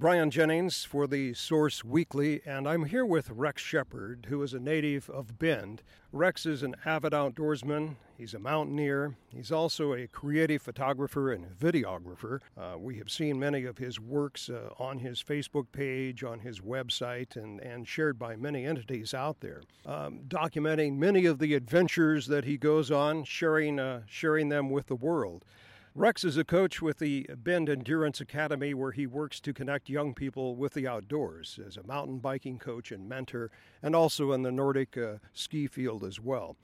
Brian Jennings for the Source Weekly, and I'm here with Rex Shepard, who is a native of Bend. Rex is an avid outdoorsman. He's a mountaineer. He's also a creative photographer and videographer. Uh, we have seen many of his works uh, on his Facebook page, on his website, and, and shared by many entities out there, um, documenting many of the adventures that he goes on, sharing, uh, sharing them with the world. Rex is a coach with the Bend Endurance Academy, where he works to connect young people with the outdoors as a mountain biking coach and mentor, and also in the Nordic uh, ski field as well.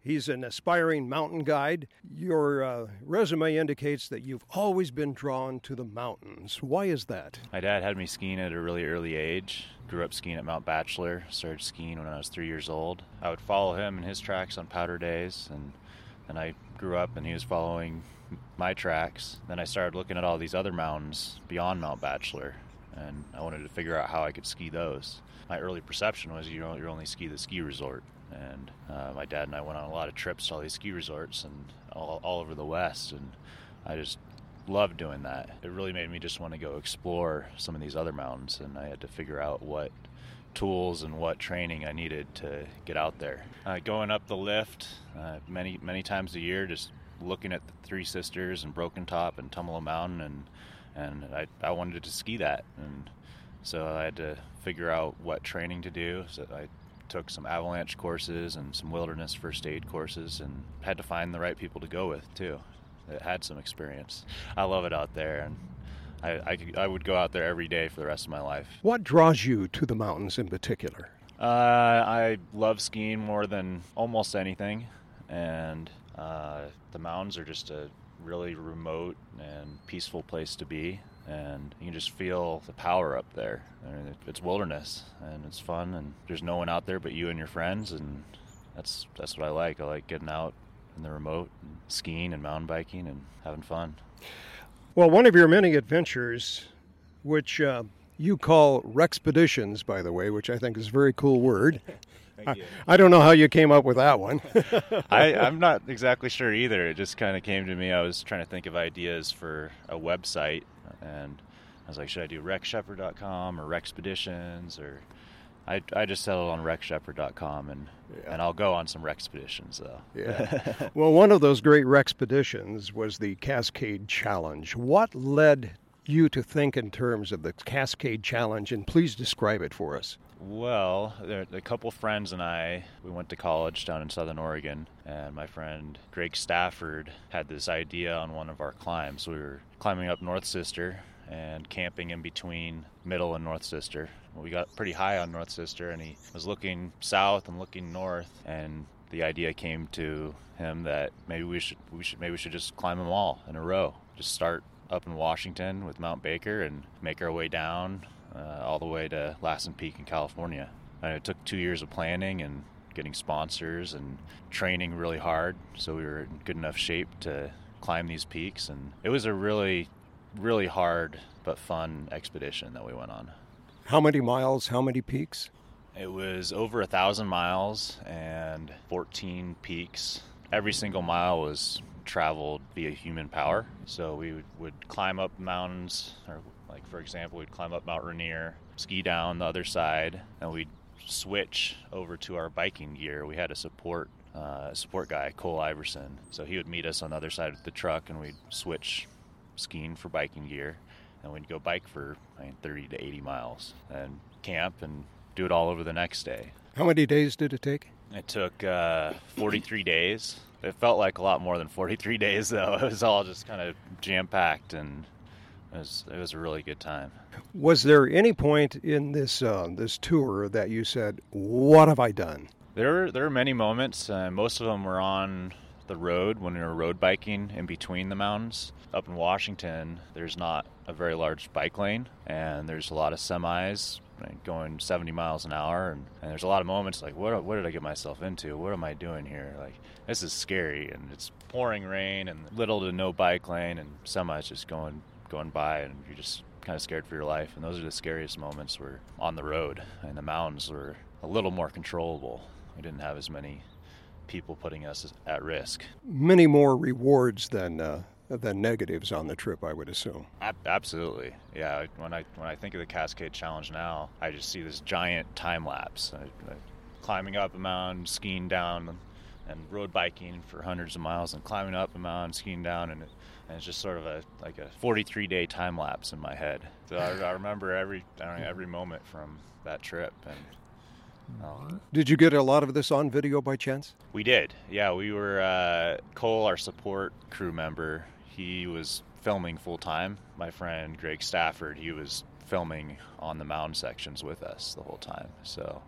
He's an aspiring mountain guide. Your uh, resume indicates that you've always been drawn to the mountains. Why is that? My dad had me skiing at a really early age. Grew up skiing at Mount Bachelor. Started skiing when I was three years old. I would follow him and his tracks on powder days, and and I grew up and he was following my tracks. Then I started looking at all these other mountains beyond Mount Bachelor, and I wanted to figure out how I could ski those. My early perception was you you only ski the ski resort, and uh, my dad and I went on a lot of trips to all these ski resorts and all, all over the West, and I just loved doing that. It really made me just want to go explore some of these other mountains, and I had to figure out what tools and what training I needed to get out there. Uh, going up the lift uh, many many times a year, just looking at the Three Sisters and Broken Top and Tumalo Mountain, and and I, I wanted to ski that, and so I had to figure out what training to do. So I took some avalanche courses and some wilderness first aid courses, and had to find the right people to go with too. That had some experience. I love it out there, and I, I, could, I, would go out there every day for the rest of my life. What draws you to the mountains in particular? Uh, I love skiing more than almost anything, and uh, the mountains are just a really remote and peaceful place to be, and you can just feel the power up there. I mean, it's wilderness, and it's fun, and there's no one out there but you and your friends, and that's that's what I like. I like getting out in the remote, and skiing and mountain biking, and having fun. Well, one of your many adventures, which uh, you call Rexpeditions, by the way, which I think is a very cool word. I, I, don't know how you came up with that one. I, I'm not exactly sure either. It just kind of came to me. I was trying to think of ideas for a website, and I was like, should I do rexshepard.com or Rexpeditions or I, I just settled on rexshepard.com and yeah. and I'll go on some Rexpeditions though. Yeah. well, one of those great Rexpeditions was the Cascade Challenge. What led you to think in terms of the Cascade Challenge, and please describe it for us. Well, there, a couple friends and I, we went to college down in Southern Oregon, and my friend Greg Stafford had this idea on one of our climbs. We were climbing up North Sister and camping in between Middle and North Sister. We got pretty high on North Sister, and he was looking south and looking north, and the idea came to him that maybe we should we should maybe we should just climb them all in a row. Just start up in Washington with Mount Baker and make our way down uh, all the way to Lassen Peak in California. And it took two years of planning and getting sponsors and training really hard so we were in good enough shape to climb these peaks. And it was a really, really hard but fun expedition that we went on. How many miles? How many peaks? It was over a thousand miles and 14 peaks. Every single mile was traveled via human power. So we would, would climb up mountains, or for example, we'd climb up Mount Rainier, ski down the other side, and we'd switch over to our biking gear. We had a support uh, support guy, Cole Iverson. So he would meet us on the other side of the truck, and we'd switch skiing for biking gear, and we'd go bike for I mean, 30 to 80 miles, and camp and do it all over the next day. How many days did it take? It took uh, 43 days. It felt like a lot more than 43 days, though. It was all just kind of jam packed, and it was it was a really good time. Was there any point in this uh, this tour that you said, "What have I done"? There there were many moments. Uh, most of them were on the road when we were road biking in between the mountains. Up in Washington, there's not a very large bike lane, and there's a lot of semis going 70 miles an hour, and, and there's a lot of moments like, what what did I get myself into? What am I doing here? Like this is scary, and it's pouring rain, and little to no bike lane, and semis just going going by, and you're just kind of scared for your life. And those are the scariest moments. Were on the road, and the mountains were a little more controllable. We didn't have as many people putting us at risk. Many more rewards than uh, than negatives on the trip, I would assume. absolutely, yeah. When I when I think of the Cascade Challenge now, I just see this giant time lapse, I, I, climbing up a mountain, skiing down, and road biking for hundreds of miles, and climbing up a mountain, skiing down, and, it, and it's just sort of a like a 43 day time lapse in my head. So I, I remember every I don't know, every moment from that trip and did you get a lot of this on video by chance? We did. Yeah, we were uh, Cole, our support crew member. He was filming full time. My friend Greg Stafford, he was filming on the mountain sections with us the whole time. So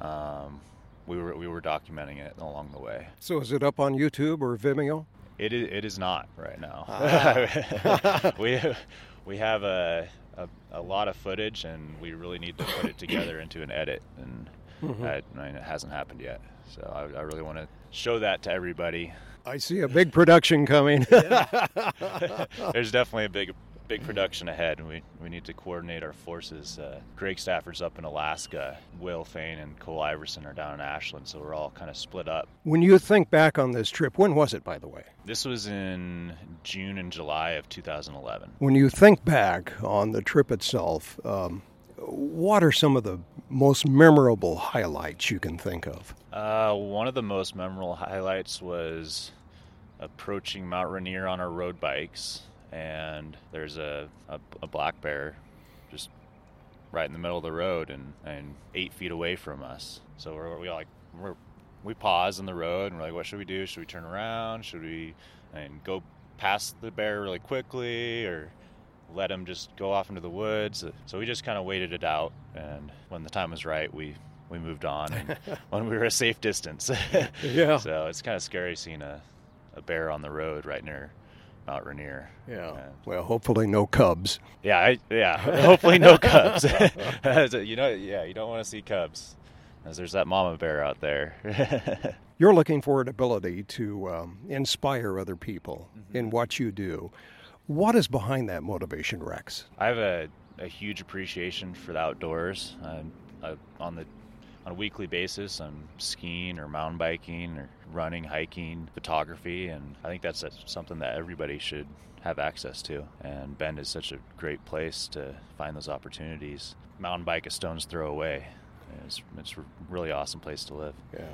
um, we were we were documenting it along the way. So is it up on YouTube or Vimeo? It is. It is not right now. Ah. we we have a, a, a lot of footage, and we really need to put it together into an edit and Mm-hmm. I, I mean, it hasn't happened yet. So I, I really want to show that to everybody. I see a big production coming. There's definitely a big big production ahead, and we, we need to coordinate our forces. Uh, Greg Stafford's up in Alaska, Will Fain and Cole Iverson are down in Ashland, so we're all kind of split up. When you think back on this trip, when was it, by the way? This was in June and July of 2011. When you think back on the trip itself, um, what are some of the most memorable highlights you can think of? Uh, one of the most memorable highlights was approaching Mount Rainier on our road bikes, and there's a, a, a black bear just right in the middle of the road and, and eight feet away from us. So we're, we like we're, we pause in the road and we're like, what should we do? Should we turn around? Should we and go past the bear really quickly or let him just go off into the woods. Uh, so we just kind of waited it out, and when the time was right, we we moved on and when we were a safe distance. yeah. So it's kind of scary seeing a, a bear on the road right near Mount Rainier. Yeah. Well, hopefully no cubs. Yeah, I, yeah. hopefully no cubs. you know, yeah, you don't want to see cubs, as there's that mama bear out there. You're looking for an ability to um, inspire other people mm-hmm. in what you do. What is behind that motivation, Rex? I have a, a huge appreciation for the outdoors. Uh, on the on a weekly basis, I'm skiing or mountain biking or running, hiking, photography, and I think that's something that everybody should have access to. And Bend is such a great place to find those opportunities. Mountain bike a stone's throw away. It's, it's a really awesome place to live. Yeah.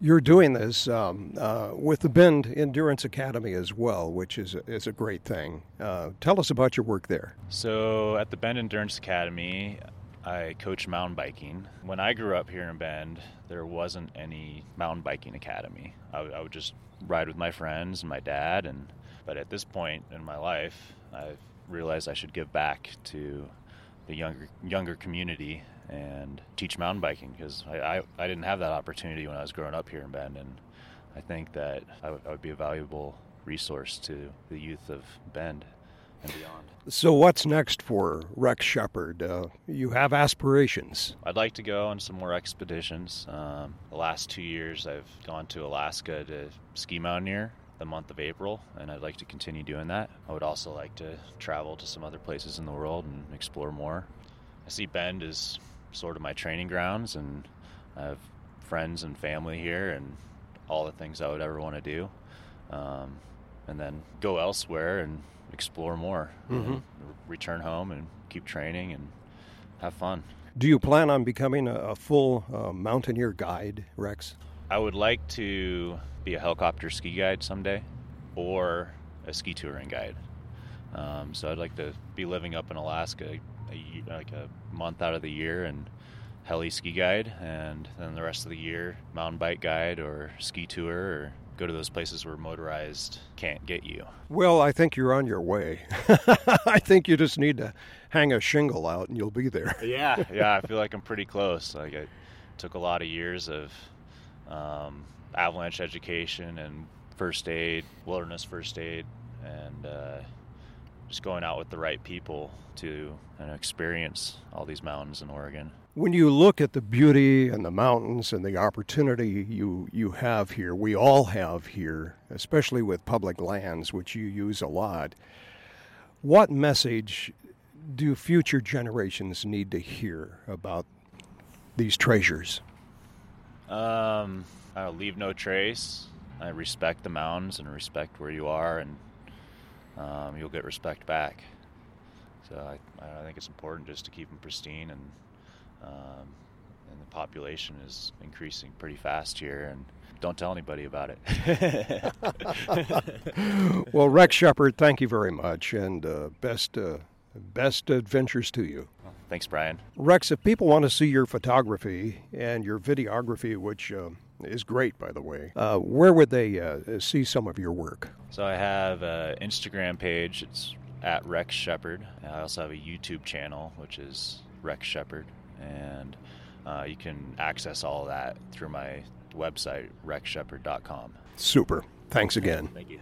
You're doing this um, uh, with the Bend Endurance Academy as well, which is a, is a great thing. Uh, tell us about your work there. So, at the Bend Endurance Academy, I coach mountain biking. When I grew up here in Bend, there wasn't any mountain biking academy. I, would just ride with my friends and my dad, and but at this point in my life, I've realized I should give back to the younger younger community and teach mountain biking because I, I, I, didn't have that opportunity when I was growing up here in Bend, and I think that I, w- I would be a valuable resource to the youth of Bend and beyond. So, what's next for Rex Shepard? Uh, you have aspirations. I'd like to go on some more expeditions. Um, the last two years, I've gone to Alaska to ski mountaineer the month of April, and I'd like to continue doing that. I would also like to travel to some other places in the world and explore more. I see Bend as sort of my training grounds, and I have friends and family here, and all the things I would ever want to do. Um, and then go elsewhere and explore more. Mm-hmm. return home and keep training and have fun. Do you plan on becoming a, a full uh, mountaineer guide, Rex? I would like to be a helicopter ski guide someday, or a ski touring guide. Um, so I'd like to be living up in Alaska, a, like a month out of the year and heli ski guide, and then the rest of the year mountain bike guide or ski tour or go to those places where motorized can't get you. Well, I think you're on your way. I think you just need to hang a shingle out and you'll be there. yeah, yeah, I feel like I'm pretty close. Like it took a lot of years of um, avalanche education and first aid, wilderness first aid, and uh, just going out with the right people to you know, experience all these mountains in Oregon. When you look at the beauty and the mountains and the opportunity you, you have here, we all have here, especially with public lands, which you use a lot, what message do future generations need to hear about these treasures? Um, I leave no trace. I respect the mountains and respect where you are and um, you'll get respect back. So I, I think it's important just to keep them pristine, and um, and the population is increasing pretty fast here, and don't tell anybody about it. well, Rex Shepard, thank you very much, and uh, best uh, best adventures to you. Thanks, Brian. Rex, if people want to see your photography and your videography, which uh, is great, by the way, uh, where would they uh, see some of your work? So I have an Instagram page. It's at Rex Shepard. I also have a YouTube channel, which is Rex Shepard, and uh, you can access all of that through my website, rexshepard.com. Super. Thanks again. Thank you.